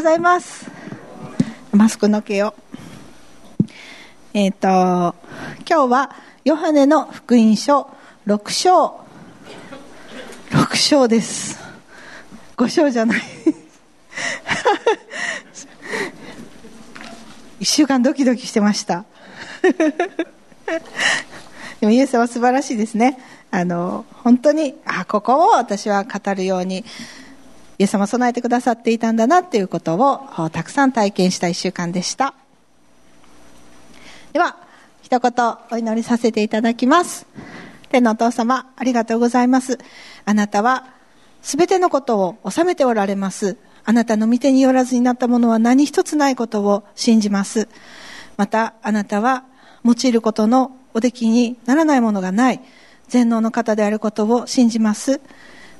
ございます。マスクの毛を。えっ、と、今日はヨハネの福音書6章。6章です。5章じゃない。一週間ドキドキしてました。でもイエスは素晴らしいですね。あの、本当に、あ、ここを私は語るように、イエス様備えてくださっていたんだなっていうことをたくさん体験した一週間でした。では、一言お祈りさせていただきます。天のお父様、ありがとうございます。あなたは、すべてのことを収めておられます。あなたの御手によらずになったものは何一つないことを信じます。また、あなたは、用いることのお出来にならないものがない、全能の方であることを信じます。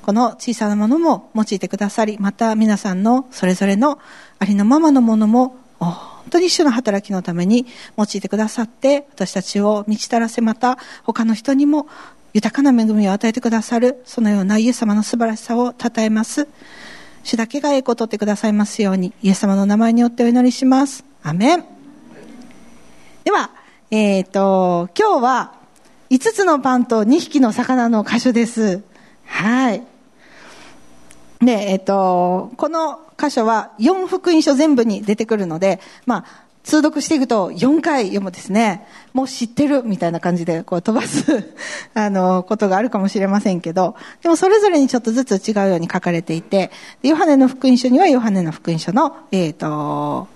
この小さなものも用いてくださり、また皆さんのそれぞれのありのままのものも、本当に主の働きのために用いてくださって、私たちを満ちたらせ、また他の人にも豊かな恵みを与えてくださる、そのようなイエス様の素晴らしさを称えます。主だけが栄光を取ってくださいますように、イエス様の名前によってお祈りします。アメン。では、えっ、ー、と、今日は5つのパンと2匹の魚の箇所です。はい。で、えっ、と、この箇所は4福音書全部に出てくるので、まあ、通読していくと4回読むですね。もう知ってるみたいな感じでこう飛ばす あの、ことがあるかもしれませんけど、でもそれぞれにちょっとずつ違うように書かれていて、ヨハネの福音書にはヨハネの福音書の、えっ、と、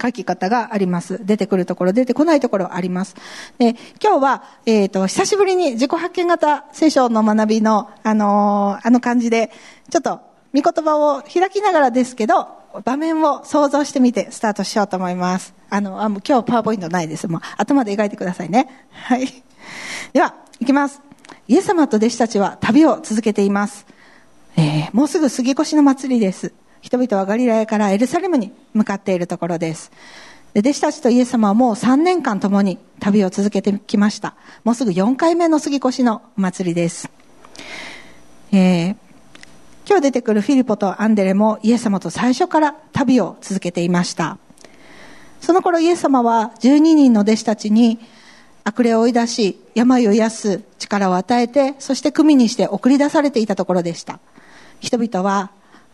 書き方があります。出てくるところ、出てこないところあります。で、今日は、えっ、ー、と、久しぶりに自己発見型聖書の学びの、あのー、あの感じで、ちょっと、見言葉を開きながらですけど、場面を想像してみてスタートしようと思います。あの、あもう今日パワーポイントないです。もう頭で描いてくださいね。はい。では、いきます。イエス様と弟子たちは旅を続けています。えー、もうすぐ杉越の祭りです。人々はガリラヤからエルサレムに向かっているところです。で弟子たちとイエス様はもう3年間共に旅を続けてきました。もうすぐ4回目の杉越のお祭りです。えー、今日出てくるフィリポとアンデレもイエス様と最初から旅を続けていました。その頃イエス様は12人の弟子たちに悪霊を追い出し、病を癒す力を与えて、そして組にして送り出されていたところでした。人々は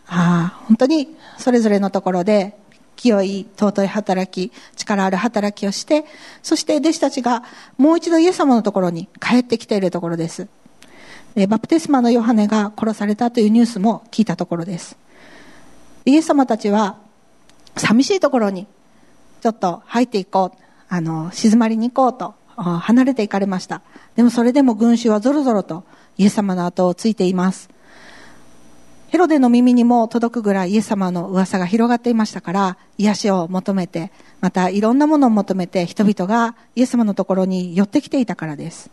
ああ、本当にそれぞれのところで清い尊い働き、力ある働きをして、そして弟子たちがもう一度イエス様のところに帰ってきているところです。でバプテスマのヨハネが殺されたというニュースも聞いたところです。イエス様たちは寂しいところにちょっと入っていこう、あの、静まりに行こうと離れていかれました。でもそれでも群衆はぞろぞろとイエス様の後をついています。ヘロデの耳にも届くぐらいイエス様の噂が広がっていましたから、癒しを求めて、またいろんなものを求めて人々がイエス様のところに寄ってきていたからです。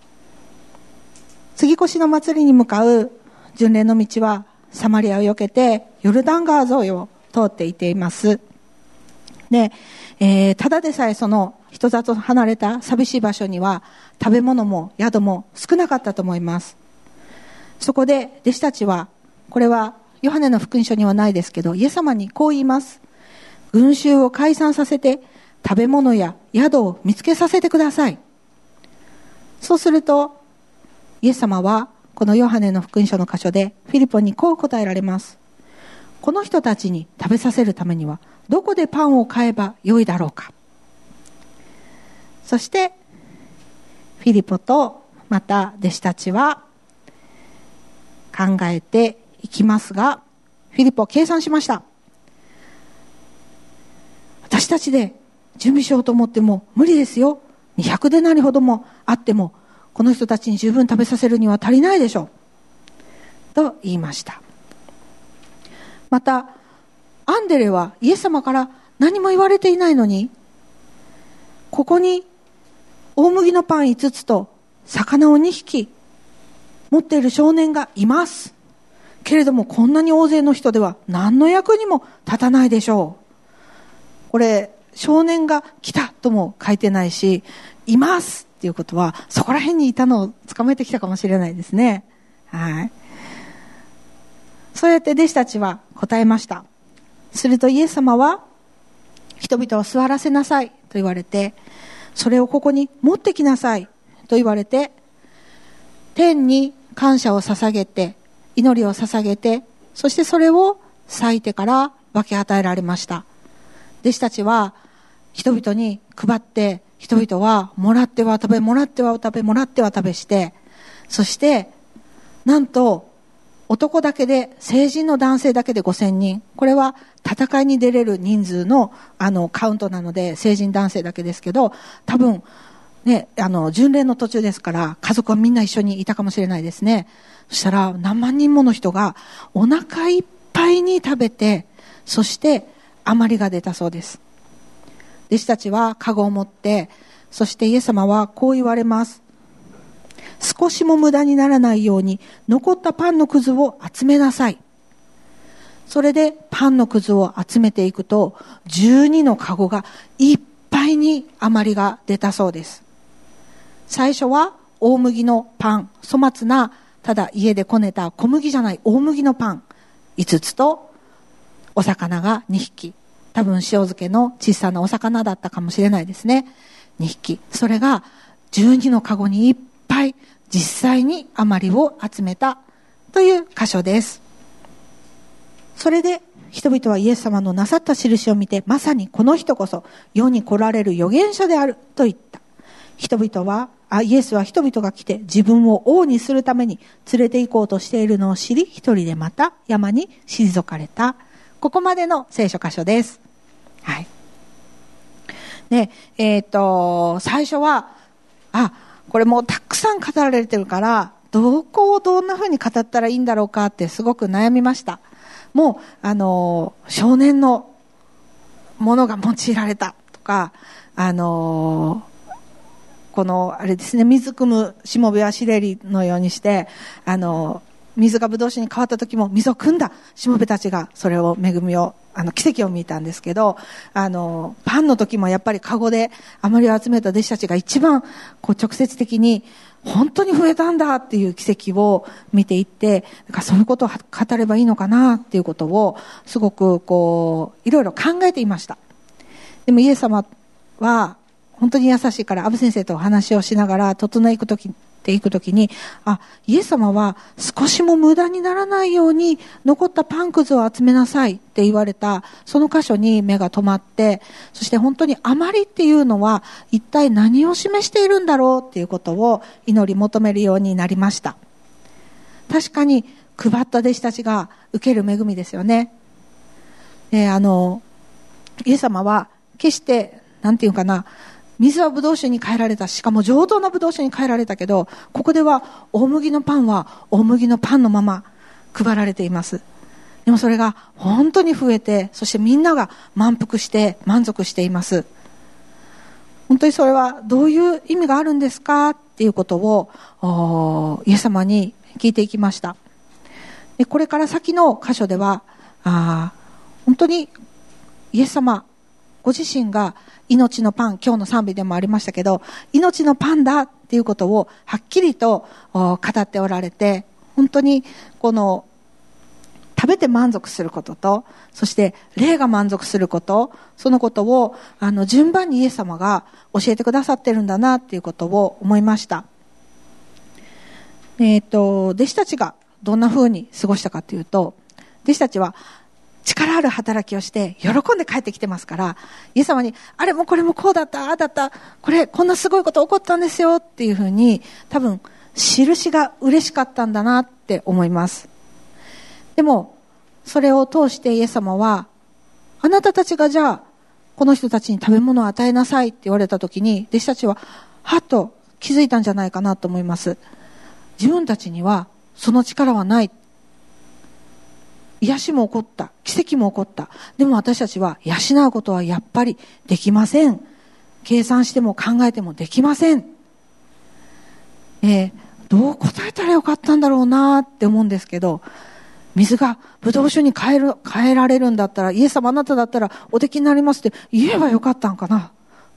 杉越しの祭りに向かう巡礼の道はサマリアを避けてヨルダン川沿いを通っていています。で、えー、ただでさえその人里離れた寂しい場所には食べ物も宿も少なかったと思います。そこで弟子たちは、これはヨハネの福音書にはないですけど、イエス様にこう言います。群衆を解散させて、食べ物や宿を見つけさせてください。そうすると、イエス様は、このヨハネの福音書の箇所で、フィリポにこう答えられます。この人たちに食べさせるためには、どこでパンを買えばよいだろうか。そして、フィリポと、また弟子たちは、考えていきますが、フィリポは計算しました。私たちで準備しようと思っても無理ですよ。200デナリほどもあっても、この人たちに十分食べさせるには足りないでしょう。と言いました。また、アンデレはイエス様から何も言われていないのに、ここに大麦のパン5つと魚を2匹持っている少年がいます。けれどもこんなに大勢の人では何の役にも立たないでしょう。これ、少年が来たとも書いてないし、いますっていうことは、そこら辺にいたのを捕まえてきたかもしれないですね。はい。そうやって弟子たちは答えました。するとイエス様は、人々を座らせなさいと言われて、それをここに持ってきなさいと言われて、天に感謝を捧げて、祈りを捧げて、そしてそれを裂いてから分け与えられました。弟子たちは人々に配って、人々はもらっては食べ、もらっては食べ、もらっては食べして、そして、なんと、男だけで、成人の男性だけで5000人。これは戦いに出れる人数のあのカウントなので、成人男性だけですけど、多分、ね、あの、巡礼の途中ですから、家族はみんな一緒にいたかもしれないですね。そしたら、何万人もの人がお腹いっぱいに食べて、そして余りが出たそうです。弟子たちはカゴを持って、そしてイエス様はこう言われます。少しも無駄にならないように残ったパンのくずを集めなさい。それでパンのくずを集めていくと、12のカゴがいっぱいに余りが出たそうです。最初は大麦のパン、粗末な、ただ家でこねた小麦じゃない大麦のパン5つと、お魚が2匹。多分塩漬けの小さなお魚だったかもしれないですね。2匹。それが12のカゴにいっぱい実際に余りを集めたという箇所です。それで人々はイエス様のなさった印を見て、まさにこの人こそ世に来られる預言者であると言った。人々は、あイエスは人々が来て自分を王にするために連れて行こうとしているのを知り、一人でまた山に退かれた。ここまでの聖書箇所です。はい。で、えっ、ー、と、最初は、あ、これもうたくさん語られてるから、どこをどんな風に語ったらいいんだろうかってすごく悩みました。もう、あの、少年のものが用いられたとか、あの、この、あれですね、水汲むしもべはしれりのようにして、あの、水がぶどう酒に変わった時も水を汲んだしもべたちがそれを恵みをあの奇跡を見たんですけどあのパンの時もやっぱり籠であまり集めた弟子たちが一番こう直接的に本当に増えたんだっていう奇跡を見ていって、だからそういうことを語ればいいのかなっていうことを、すごくこう、いろいろ考えていました。でもイエス様は、本当に優しいから、アブ先生とお話をしながら、整えくとき、っていくときに、あ、イエス様は少しも無駄にならないように残ったパンくずを集めなさいって言われた、その箇所に目が止まって、そして本当に余りっていうのは一体何を示しているんだろうっていうことを祈り求めるようになりました。確かに配った弟子たちが受ける恵みですよね。えあの、イエス様は決して、なんていうかな、水はブドウ酒に変えられた。しかも上等なブドウ酒に変えられたけど、ここでは大麦のパンは大麦のパンのまま配られています。でもそれが本当に増えて、そしてみんなが満腹して満足しています。本当にそれはどういう意味があるんですかっていうことをイエス様に聞いていきました。でこれから先の箇所では、あ本当にイエス様ご自身が命のパン、今日の賛美でもありましたけど、命のパンだっていうことをはっきりと語っておられて、本当にこの食べて満足することと、そして霊が満足すること、そのことをあの順番にイエス様が教えてくださってるんだなっていうことを思いました。えっ、ー、と、弟子たちがどんな風に過ごしたかというと、弟子たちは力ある働きをして喜んで帰ってきてますから、イエス様に、あれもこれもこうだった、ああだった、これこんなすごいこと起こったんですよっていうふうに、多分、印が嬉しかったんだなって思います。でも、それを通してイエス様は、あなたたちがじゃあ、この人たちに食べ物を与えなさいって言われた時に、弟子たちは、はっと気づいたんじゃないかなと思います。自分たちにはその力はない。癒しも起こった。奇跡も起こった。でも私たちは養うことはやっぱりできません。計算しても考えてもできません。えー、どう答えたらよかったんだろうなって思うんですけど、水がブドウ酒に変える、変えられるんだったら、イエス様あなただったらおできになりますって言えばよかったんかな。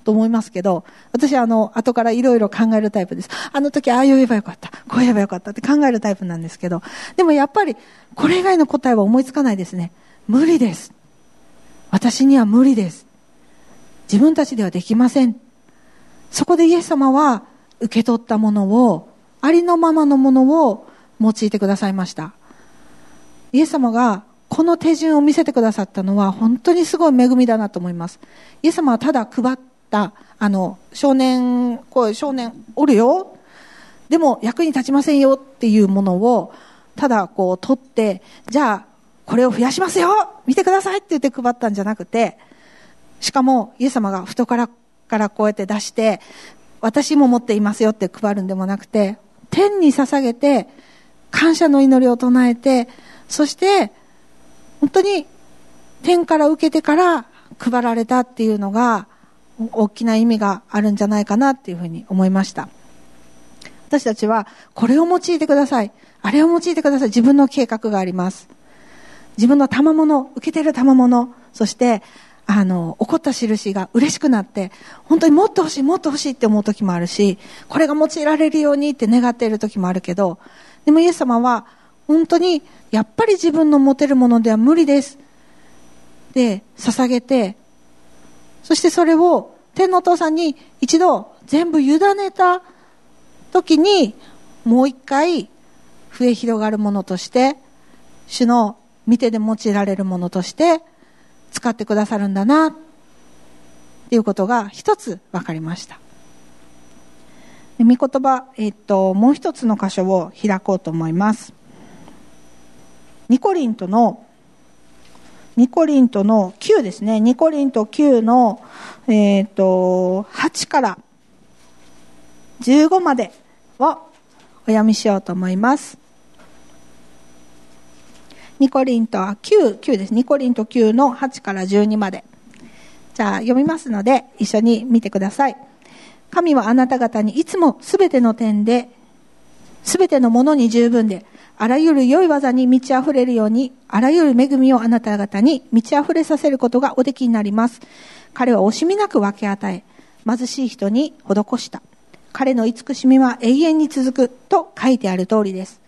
と思いますけど、私はあの、後からいろいろ考えるタイプです。あの時ああ言えばよかった。こう言えばよかったって考えるタイプなんですけど、でもやっぱり、これ以外の答えは思いつかないですね。無理です。私には無理です。自分たちではできません。そこでイエス様は受け取ったものを、ありのままのものを用いてくださいました。イエス様がこの手順を見せてくださったのは本当にすごい恵みだなと思います。イエス様はただ配っ、あの、少年、こう少年おるよ。でも役に立ちませんよ。っていうものを、ただこう取って、じゃあこれを増やしますよ。見てください。って言って配ったんじゃなくて、しかもイエス様が懐からこうやって出して、私も持っていますよ。って配るんでもなくて、天に捧げて、感謝の祈りを唱えて、そして、本当に天から受けてから配られたっていうのが、大きな意味があるんじゃないかなっていうふうに思いました。私たちは、これを用いてください。あれを用いてください。自分の計画があります。自分の賜物、受けてる賜物、そして、あの、起こった印が嬉しくなって、本当にもっと欲しい、もっと欲しいって思う時もあるし、これが用いられるようにって願っている時もあるけど、でもイエス様は、本当に、やっぱり自分の持てるものでは無理です。で、捧げて、そしてそれを天のお父さんに一度全部委ねた時に、もう一回、増え広がるものとして、主の見てで用いられるものとして使ってくださるんだなっていうことが一つ分かりました。御言葉、えっと、もう一つの箇所を開こうと思います。ニコリントの、ニコリントの9ですね。ニコリント9の、えっと、8から15までをお読みしようと思います。ニコリントは9、9です。ニコリント9の8から12まで。じゃあ読みますので一緒に見てください。神はあなた方にいつもすべての点で、すべてのものに十分で、あらゆる良い技に満ち溢れるように、あらゆる恵みをあなた方に満ち溢れさせることがおできになります。彼は惜しみなく分け与え、貧しい人に施した。彼の慈しみは永遠に続くと書いてある通りです。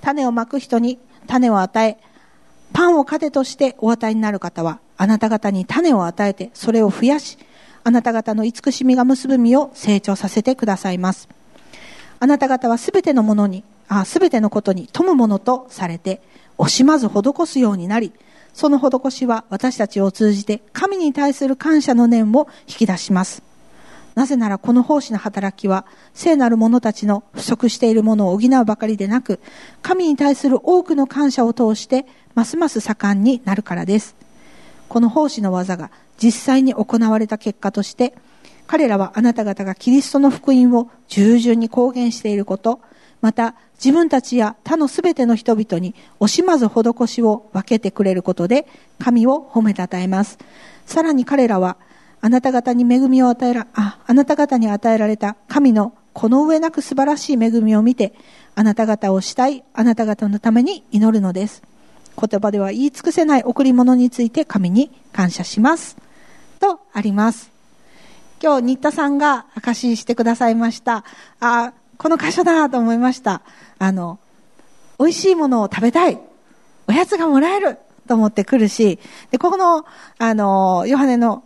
種をまく人に種を与え、パンを糧としてお与えになる方は、あなた方に種を与えて、それを増やし、あなた方の慈しみが結ぶ実を成長させてくださいます。あなた方はすべてのものに、すべてのことに富むものとされて、惜しまず施すようになり、その施しは私たちを通じて神に対する感謝の念を引き出します。なぜならこの奉仕の働きは、聖なる者たちの不足しているものを補うばかりでなく、神に対する多くの感謝を通して、ますます盛んになるからです。この奉仕の技が実際に行われた結果として、彼らはあなた方がキリストの福音を従順に公言していること、また自分たちや他のすべての人々に惜しまず施しを分けてくれることで神を褒めたたえます。さらに彼らはあなた方に恵みを与えら、あ、あなた方に与えられた神のこの上なく素晴らしい恵みを見て、あなた方をしたい、あなた方のために祈るのです。言葉では言い尽くせない贈り物について神に感謝します。とあります。今日、新田さんが証ししてくださいました。あ、この箇所だと思いました。あの、美味しいものを食べたい。おやつがもらえると思ってくるし、で、ここの、あの、ヨハネの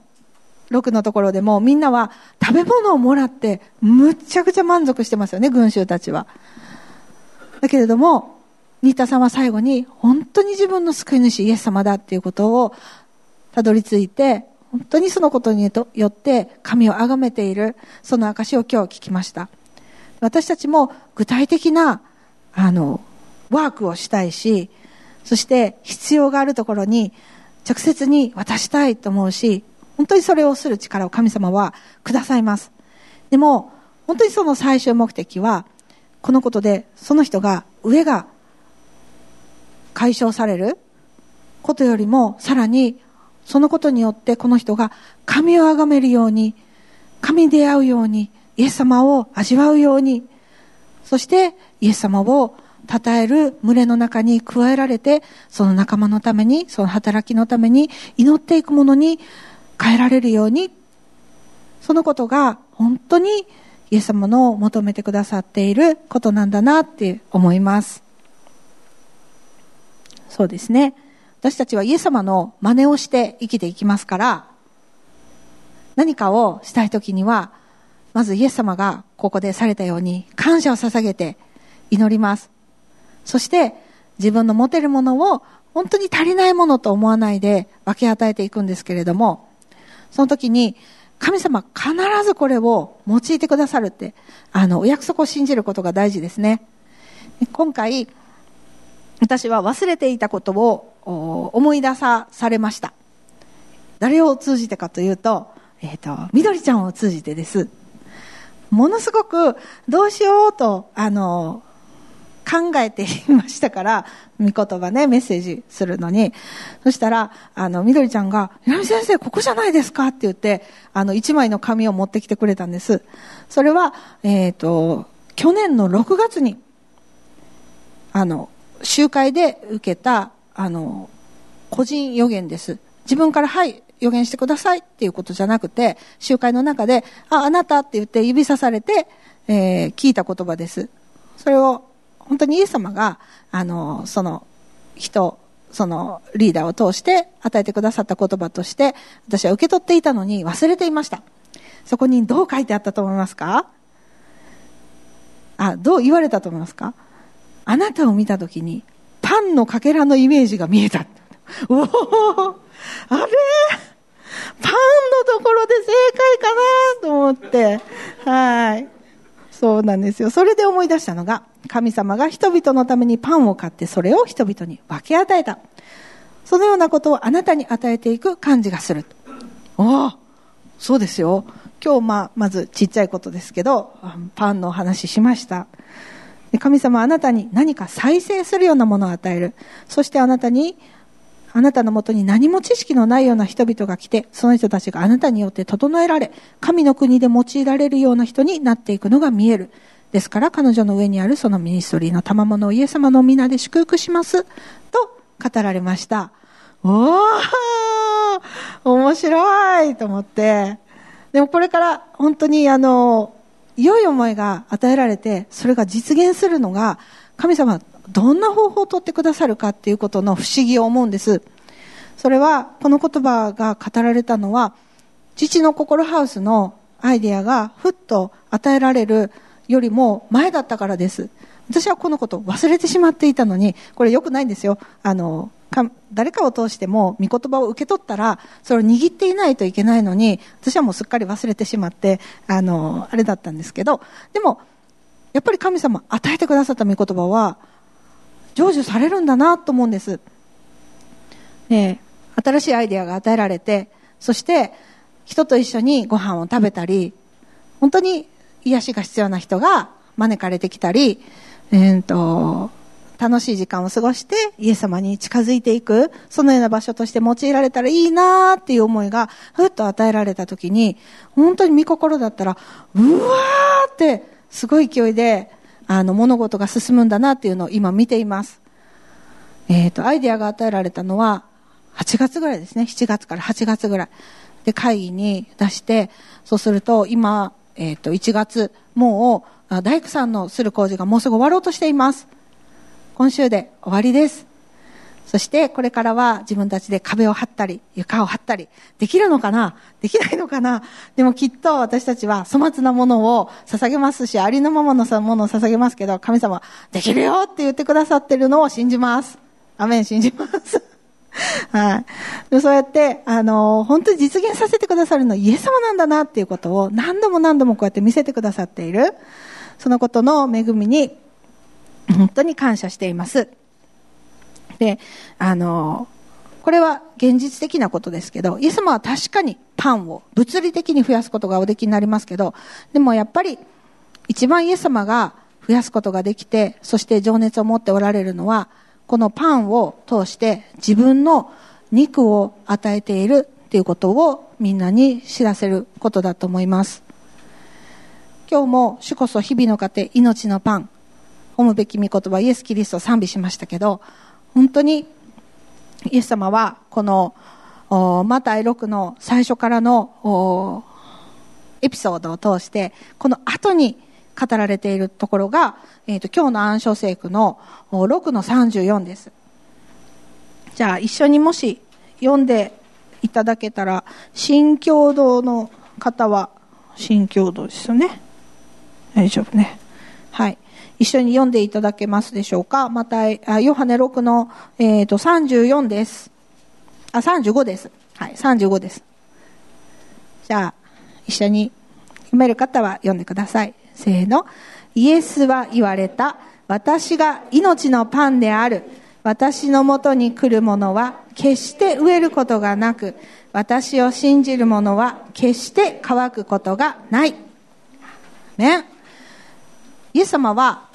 6のところでもみんなは食べ物をもらってむっちゃくちゃ満足してますよね、群衆たちは。だけれども、新田さんは最後に本当に自分の救い主イエス様だっていうことをたどり着いて、本当にそのことによって神を崇めている、その証を今日聞きました。私たちも具体的な、あの、ワークをしたいし、そして必要があるところに直接に渡したいと思うし、本当にそれをする力を神様はくださいます。でも、本当にその最終目的は、このことで、その人が、上が解消されることよりも、さらに、そのことによってこの人が神を崇めるように、神に出会うように、イエス様を味わうように、そしてイエス様を称える群れの中に加えられて、その仲間のために、その働きのために祈っていくものに変えられるように、そのことが本当にイエス様の求めてくださっていることなんだなって思います。そうですね。私たちはイエス様の真似をして生きていきますから、何かをしたい時には、まずイエス様がここでされたように感謝を捧げて祈ります。そして自分の持てるものを本当に足りないものと思わないで分け与えていくんですけれども、その時に神様必ずこれを用いてくださるって、あの、お約束を信じることが大事ですね。今回、私は忘れていたことを思い出さされました。誰を通じてかというと、えっ、ー、と、みどりちゃんを通じてです。ものすごくどうしようと、あの、考えていましたから、見言葉ね、メッセージするのに。そしたら、あの、みどりちゃんが、稲見先生、ここじゃないですか？って言って、あの、一枚の紙を持ってきてくれたんです。それは、えっ、ー、と、去年の6月に、あの、集会で受けた、あの、個人予言です。自分から、はい、予言してくださいっていうことじゃなくて、集会の中で、あ、あなたって言って指さされて、えー、聞いた言葉です。それを、本当にイエス様が、あの、その人、そのリーダーを通して与えてくださった言葉として、私は受け取っていたのに忘れていました。そこにどう書いてあったと思いますか？あ、どう言われたと思いますか？あなたを見たときに、パンのかけらのイメージが見えた。おおあれ？パンのところで正解かなと思って、はい。そうなんですよ。それで思い出したのが、神様が人々のためにパンを買って、それを人々に分け与えた。そのようなことをあなたに与えていく感じがする。ああ、そうですよ。今日、まあ、まずちっちゃいことですけど、パンのお話しました。神様あなたに何か再生するようなものを与える。そしてあなたに、あなたのもとに何も知識のないような人々が来て、その人たちがあなたによって整えられ、神の国で用いられるような人になっていくのが見える。ですから彼女の上にあるそのミニストリーの賜物をイエス様の皆で祝福します。と語られました。おー面白いと思って。でもこれから本当にあの、良い思いが与えられて、それが実現するのが、神様どんな方法をとってくださるかっていうことの不思議を思うんです。それは、この言葉が語られたのは、父の心ハウスのアイデアがふっと与えられるよりも前だったからです。私はこのことを忘れてしまっていたのに、これ良くないんですよ。あの、か誰かを通しても御言葉を受け取ったら、それを握っていないといけないのに、私はもうすっかり忘れてしまって、あの、あれだったんですけど、でも、やっぱり神様与えてくださった御言葉は、成就されるんだなと思うんです。ね新しいアイデアが与えられて、そして、人と一緒にご飯を食べたり、本当に癒しが必要な人が招かれてきたり、えー、と楽しい時間を過ごしてイエス様に近づいていく、そのような場所として用いられたらいいなーっていう思いがふっと与えられたときに、本当に御心だったら、うわーってすごい勢いであの物事が進むんだなっていうのを今見ています。えっ、ー、と、アイデアが与えられたのは8月ぐらいですね。7月から8月ぐらい。で、会議に出して、そうすると今、えっ、ー、と、1月、もう、大工さんのする工事がもうすぐ終わろうとしています。今週で終わりです。そして、これからは自分たちで壁を張ったり、床を張ったり、できるのかな？できないのかな？でもきっと私たちは粗末なものを捧げますし、ありのままのものを捧げますけど、神様、できるよって言ってくださってるのを信じます。アメン、信じます。はい。そうやって、あの、本当に実現させてくださるのはイエス様なんだなっていうことを何度も何度もこうやって見せてくださっている。そのことの恵みに、本当に感謝しています。で、あの、これは現実的なことですけど、イエス様は確かにパンを物理的に増やすことがおできになりますけど、でもやっぱり一番イエス様が増やすことができて、そして情熱を持っておられるのは、このパンを通して自分の肉を与えているっていうことをみんなに知らせることだと思います。今日も主こそ日々の糧、命のパン、褒むべき御言葉イエス・キリストを賛美しましたけど、本当にイエス様はこのマタイ6の最初からのエピソードを通して、この後に語られているところが、えーと、今日の暗唱聖句の6の34です。じゃあ一緒にもし読んでいただけたら、新共同の方は、新共同ですよね。大丈夫ね。はい。一緒に読んでいただけますでしょうか？また、ヨハネ6の、えーと、34です。あ、35です。はい、35です。じゃあ、一緒に読める方は読んでください。せーの。イエスは言われた。私が命のパンである。私のもとに来る者は決して飢えることがなく、私を信じる者は決して乾くことがない。ね。イエス様は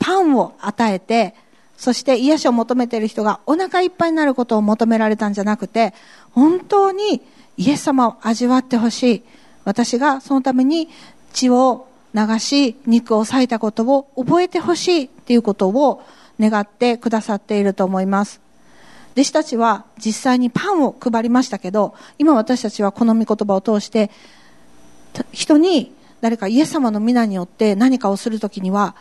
パンを与えて、そして癒しを求めている人がお腹いっぱいになることを求められたんじゃなくて、本当にイエス様を味わってほしい。私がそのために血を流し、肉を裂いたことを覚えてほしいっていうことを願ってくださっていると思います。弟子たちは実際にパンを配りましたけど、今私たちはこの御言葉を通して、人に誰かイエス様の皆によって何かをするときには、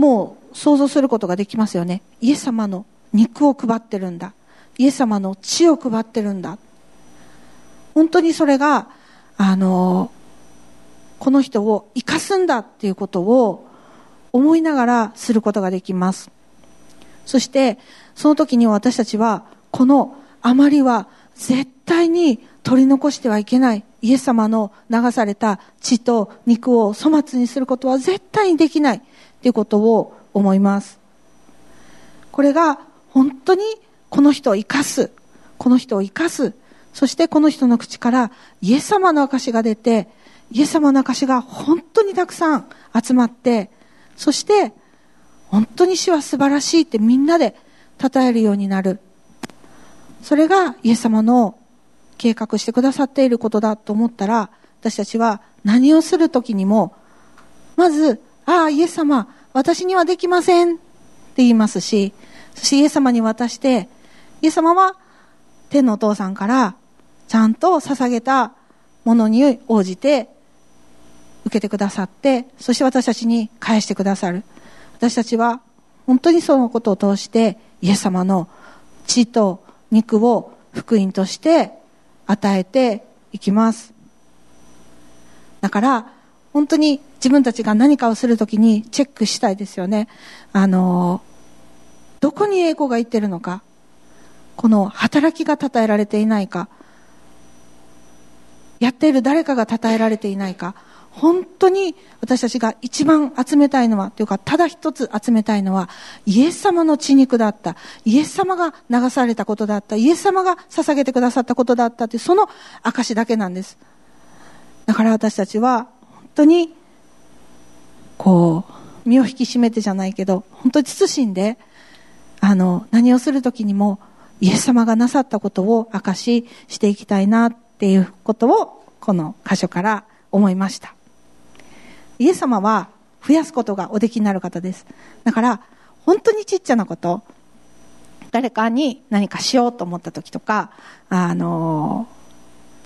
もう想像することができますよね。イエス様の肉を配ってるんだ。イエス様の血を配ってるんだ。本当にそれが、あの、この人を生かすんだっていうことを思いながらすることができます。そして、その時に私たちは、このあまりは絶対に取り残してはいけない。イエス様の流された血と肉を粗末にすることは絶対にできないということを思います。これが本当にこの人を生かす。この人を生かす。そしてこの人の口からイエス様の証が出て、イエス様の証が本当にたくさん集まって、そして本当に主は素晴らしいってみんなで称えるようになる。それがイエス様の計画してくださっていることだと思ったら、私たちは何をするときにも、まず、ああ、イエス様、私にはできませんって言いますし、そしてイエス様に渡して、イエス様は天のお父さんからちゃんと捧げたものに応じて受けてくださって、そして私たちに返してくださる。私たちは本当にそのことを通してイエス様の血と肉を福音として与えていきます。だから、本当に自分たちが何かをするときにチェックしたいですよね。あの、どこに栄光がいってるのか、この働きが称えられていないか、やっている誰かが称えられていないか、本当に私たちが一番集めたいのは、というか、ただ一つ集めたいのは、イエス様の血肉だった。イエス様が流されたことだった。イエス様が捧げてくださったことだったという、その証だけなんです。だから私たちは、当に、こう、身を引き締めてじゃないけど、本当に慎んで、あの、何をするときにも、イエス様がなさったことを証ししていきたいなっていうことを、この箇所から思いました。イエス様は増やすことがおできになる方です。だから、本当にちっちゃなこと、誰かに何かしようと思った時とか、あの、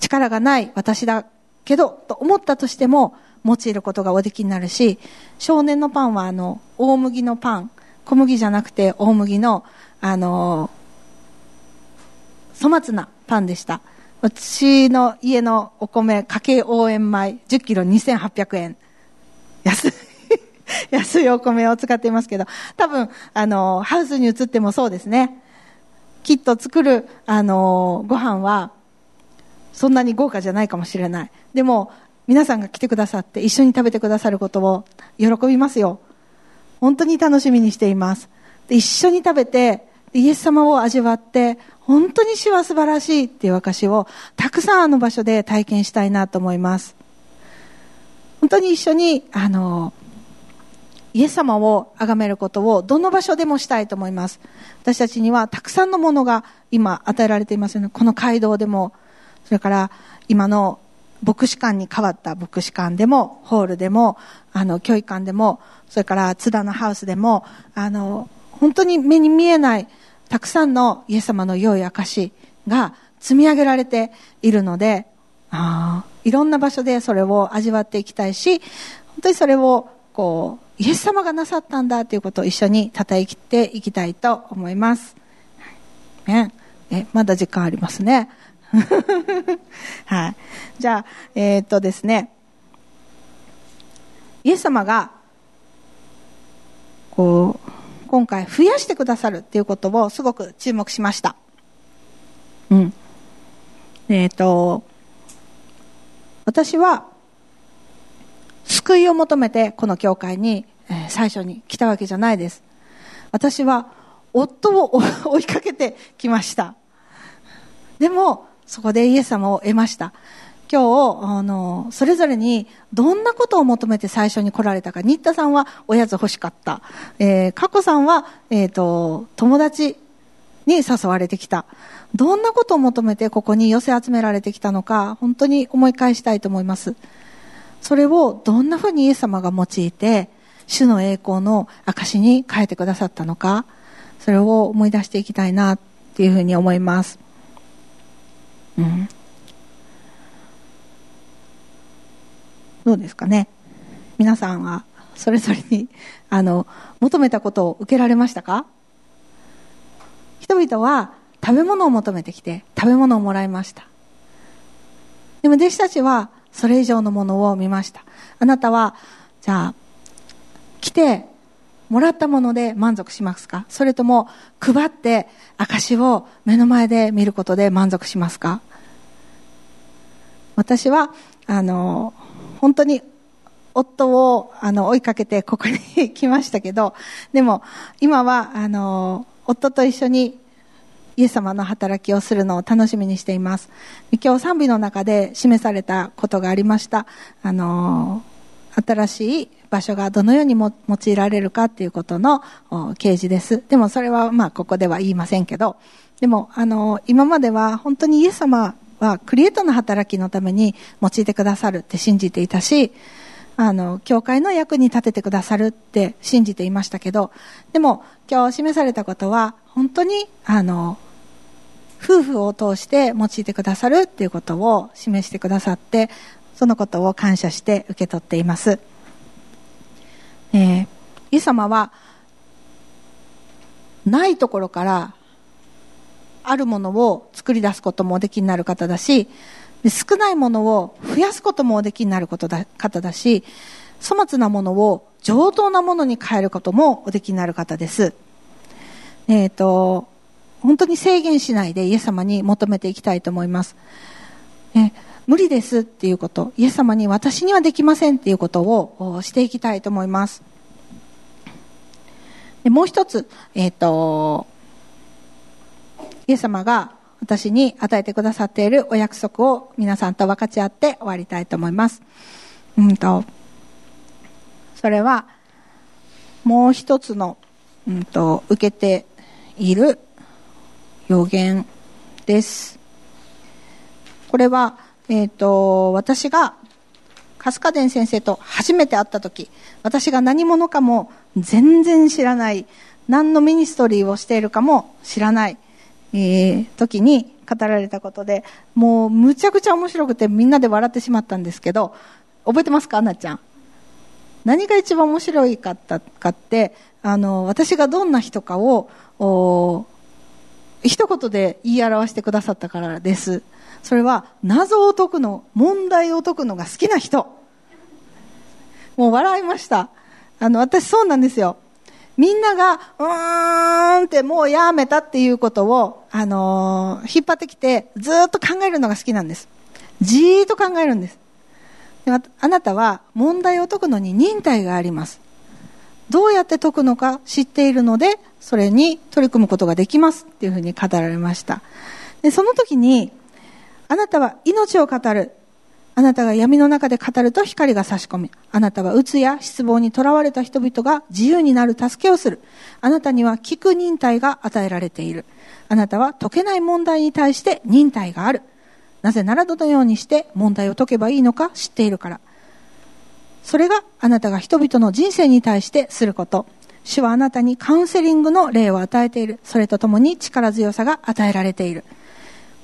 力がない私だけど、と思ったとしても、用いることがおできになるし、少年のパンはあの、大麦のパン、小麦じゃなくて大麦の、あの、粗末なパンでした。私の家のお米、家計応援米、10キロ2800円。安い、安いお米を使っていますけど、多分、あの、ハウスに移ってもそうですね。きっと作る、あの、ご飯は、そんなに豪華じゃないかもしれない。でも、皆さんが来てくださって一緒に食べてくださることを喜びますよ。本当に楽しみにしています。で一緒に食べて、イエス様を味わって、本当に主は素晴らしいっていう証をたくさんあの場所で体験したいなと思います。本当に一緒に、あの、イエス様を崇めることをどの場所でもしたいと思います。私たちにはたくさんのものが今与えられていますよね。この街道でも、それから今の牧師館に変わった牧師館でも、ホールでも、あの、教育館でも、それから津田のハウスでも、あの、本当に目に見えないたくさんのイエス様の良い証が積み上げられているので、あいろんな場所でそれを味わっていきたいし、本当にそれを、こう、イエス様がなさったんだということを一緒に叩いていきたいと思います。メン。え、まだ時間ありますね。はい。じゃあ、えー、っとですね、イエス様が、こう、今回増やしてくださるっていうことをすごく注目しました。うん。えっ、と、私は、救いを求めてこの教会に、え、最初に来たわけじゃないです。私は、夫を追いかけてきました。でも、そこでイエス様を得ました。今日、あの、それぞれにどんなことを求めて最初に来られたか。新田さんはおやつ欲しかった。えー、かこさんは、えっ、ー、と、友達に誘われてきた。どんなことを求めてここに寄せ集められてきたのか、本当に思い返したいと思います。それをどんなふうにイエス様が用いて、主の栄光の証に変えてくださったのか、それを思い出していきたいなっていうふうに思います。うん。どうですかね。皆さんはそれぞれに あの求めたことを受けられましたか？人々は食べ物を求めてきて食べ物をもらいました。でも弟子たちはそれ以上のものを見ました。あなたはじゃあ来てもらったもので満足しますか？それとも配って証を目の前で見ることで満足しますか？私はあの本当に夫をあの追いかけてここに 来ましたけど、でも今はあの夫と一緒にイエス様の働きをするのを楽しみにしています。今日賛美の中で示されたことがありました。あの、新しい場所がどのようにも用いられるかっていうことの掲示です。でもそれはまあここでは言いませんけど、でもあの、今までは本当にイエス様はクリエイトの働きのために用いてくださるって信じていたし、あの、教会の役に立ててくださるって信じていましたけど、でも今日示されたことは、本当に、あの、夫婦を通して用いてくださるっていうことを示してくださって、そのことを感謝して受け取っています。えー、イエス様は、ないところからあるものを作り出すこともおできになる方だし、少ないものを増やすこともおできになることだ方だし、粗末なものを上等なものに変えることもおできになる方です。えっ、ー、と、本当に制限しないでイエス様に求めていきたいと思います。え無理ですっていうこと、イエス様に私にはできませんっていうことをしていきたいと思います。でもう一つ、えっ、ー、と、イエス様が私に与えてくださっているお約束を皆さんと分かち合って終わりたいと思います。うんと、それは、もう一つの、うんと、受けている予言です。これは、えっ、ー、と、私が春日伝先生と初めて会った時、私が何者かも全然知らない、何のミニストリーをしているかも知らない、えー、時に語られたことで、もうむちゃくちゃ面白くてみんなで笑ってしまったんですけど、覚えてますかアナちゃん？何が一番面白いかったかって、あの、私がどんな人かを、お一言で言い表してくださったからです。それは、謎を解くの、問題を解くのが好きな人。もう笑いました。あの、私そうなんですよ。みんなが、うーんってもうやめたっていうことを、あのー、引っ張ってきて、ずっと考えるのが好きなんです。じーっと考えるんです。あなたは問題を解くのに忍耐があります。どうやって解くのか知っているので、それに取り組むことができますっていうふうに語られました。で、その時に、あなたは命を語る。あなたが闇の中で語ると光が差し込み、あなたは鬱や失望にとらわれた人々が自由になる助けをする。あなたには聞く忍耐が与えられている。あなたは解けない問題に対して忍耐がある。なぜならどのようにして問題を解けばいいのか知っているから。それがあなたが人々の人生に対してすること。主はあなたにカウンセリングの例を与えている。それとともに力強さが与えられている。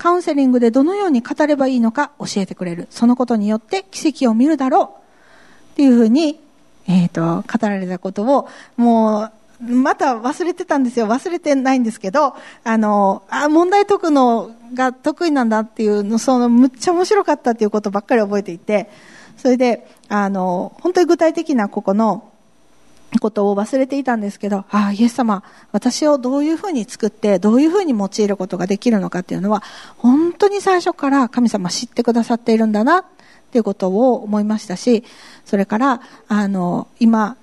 カウンセリングでどのように語ればいいのか教えてくれる。そのことによって奇跡を見るだろう。っていうふうに、えっ、ー、と、語られたことを、もう、また忘れてたんですよ。忘れてないんですけど、あの、あ、問題解くのが得意なんだっていうの、その、むっちゃ面白かったっていうことばっかり覚えていて、それで、あの、本当に具体的なここの、ことを忘れていたんですけど、ああ、イエス様、私をどういうふうに作って、どういうふうに用いることができるのかっていうのは、本当に最初から神様知ってくださっているんだな、っていうことを思いましたし、それから、あの、今、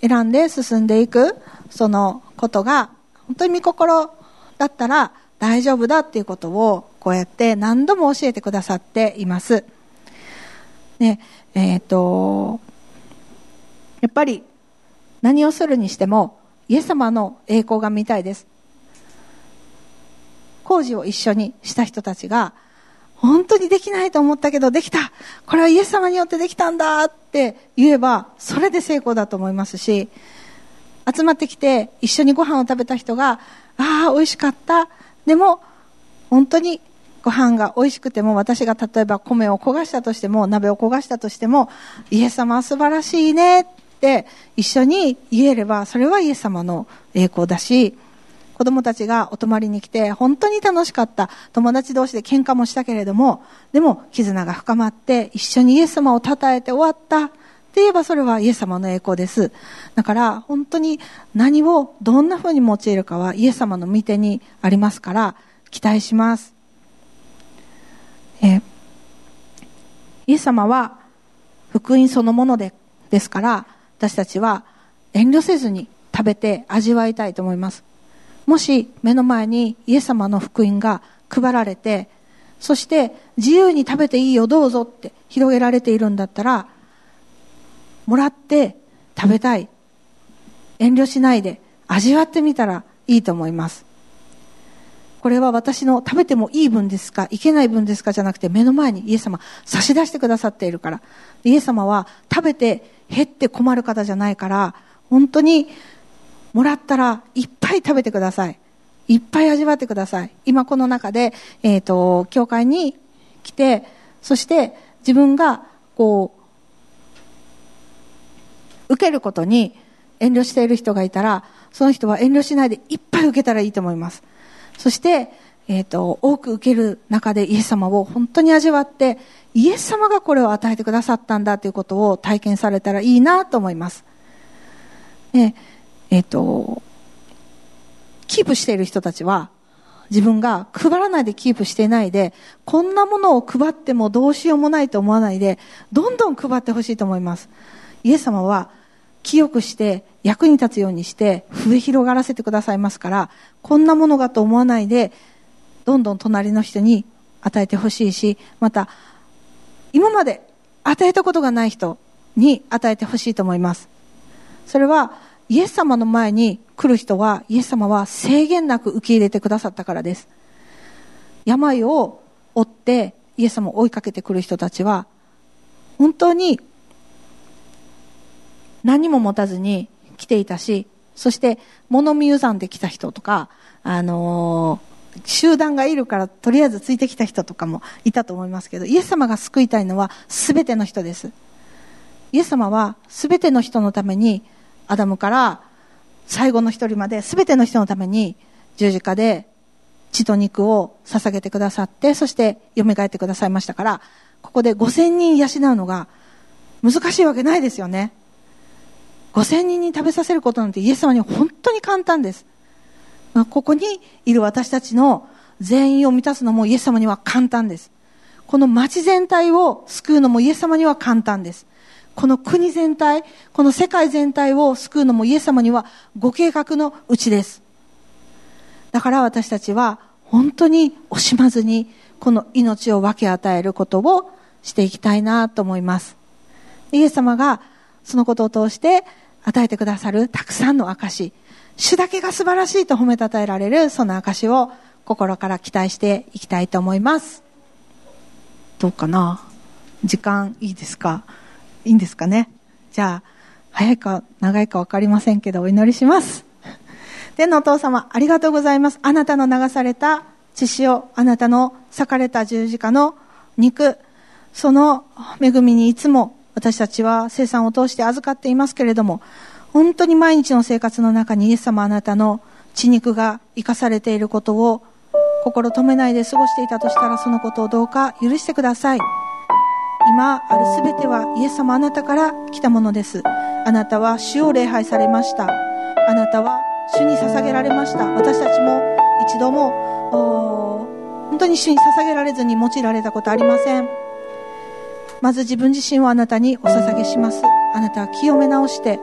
選んで進んでいく、そのことが、本当に見心だったら大丈夫だっていうことを、こうやって何度も教えてくださっています。ね、えっ、ー、と、やっぱり何をするにしても、イエス様の栄光が見たいです。工事を一緒にした人たちが、本当にできないと思ったけどできたこれはイエス様によってできたんだって言えば、それで成功だと思いますし、集まってきて一緒にご飯を食べた人が、ああ、美味しかった。でも、本当にご飯が美味しくても、私が例えば米を焦がしたとしても、鍋を焦がしたとしても、イエス様は素晴らしいねって一緒に言えれば、それはイエス様の栄光だし、子供たちがお泊まりに来て、本当に楽しかった。友達同士で喧嘩もしたけれども、でも絆が深まって、一緒にイエス様を称えて終わった。って言えばそれはイエス様の栄光です。だから本当に何をどんな風に用いるかはイエス様の見てにありますから期待します。えイエス様は福音そのものでですから私たちは遠慮せずに食べて味わいたいと思います。もし目の前にイエス様の福音が配られて、そして自由に食べていいよどうぞって広げられているんだったら、もらって食べたい。遠慮しないで味わってみたらいいと思います。これは私の食べてもいい分ですか、いけない分ですかじゃなくて目の前にイエス様差し出してくださっているから。イエス様は食べて減って困る方じゃないから、本当にもらったらいっぱい食べてください。いっぱい味わってください。今この中で、えっ、ー、と、教会に来て、そして自分が、こう、受けることに遠慮している人がいたら、その人は遠慮しないでいっぱい受けたらいいと思います。そして、えっ、ー、と、多く受ける中でイエス様を本当に味わって、イエス様がこれを与えてくださったんだということを体験されたらいいなと思います。えっ、ー、と、キープしている人たちは、自分が配らないでキープしていないで、こんなものを配ってもどうしようもないと思わないで、どんどん配ってほしいと思います。イエス様は、清くして役に立つようにして増え広がらせてくださいますから、こんなものがと思わないで、どんどん隣の人に与えてほしいし、また、今まで与えたことがない人に与えてほしいと思います。それは、イエス様の前に来る人は、イエス様は制限なく受け入れてくださったからです。病を負ってイエス様を追いかけてくる人たちは、本当に何も持たずに来ていたし、そして物見ゆざんで来た人とか、あのー、集団がいるからとりあえずついてきた人とかもいたと思いますけど、イエス様が救いたいのは全ての人です。イエス様は全ての人のためにアダムから最後の一人まで全ての人のために十字架で血と肉を捧げてくださって、そして蘇ってくださいましたから、ここで5000人養うのが難しいわけないですよね。5000人に食べさせることなんてイエス様に本当に簡単です。ここにいる私たちの全員を満たすのもイエス様には簡単です。この町全体を救うのもイエス様には簡単です。この国全体、この世界全体を救うのもイエス様にはご計画のうちです。だから私たちは本当に惜しまずにこの命を分け与えることをしていきたいなと思います。イエス様がそのことを通して与えてくださるたくさんの証、主だけが素晴らしいと褒めたたえられるその証を心から期待していきたいと思います。どうかな？時間いいですか？いいんですかね？じゃあ、早いか長いか分かりませんけど、お祈りします。天のお父様、ありがとうございます。あなたの流された血潮、あなたの裂かれた十字架の肉、その恵みにいつも私たちは生産を通して預かっていますけれども、本当に毎日の生活の中にイエス様あなたの血肉が生かされていることを心止めないで過ごしていたとしたらそのことをどうか許してください。今あるすべてはイエス様あなたから来たものです。あなたは主を礼拝されました。あなたは主に捧げられました。私たちも一度も本当に主に捧げられずに用いられたことありません。まず自分自身をあなたにお捧げします。あなたは清め直して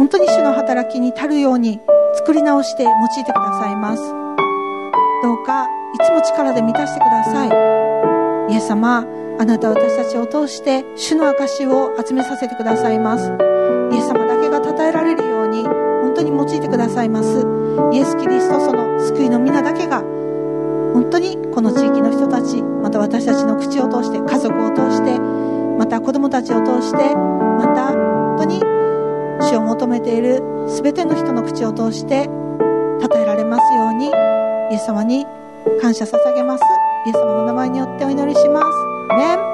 本当に主の働きに足るように作り直して用いてくださいます。どうかいつも力で満たしてください。イエス様あなたは私たちを通して主の証を集めさせてくださいます。イエス様だけが称えられるように本当に用いてくださいます。イエス・キリストその救いの皆だけが本当にこの地域の人たちまた私たちの口を通して家族を通してまた子供たちを通してまた本当に主を求めている全ての人の口を通して称えられますようにイエス様に感謝捧げますイエス様の名前によってお祈りします。ね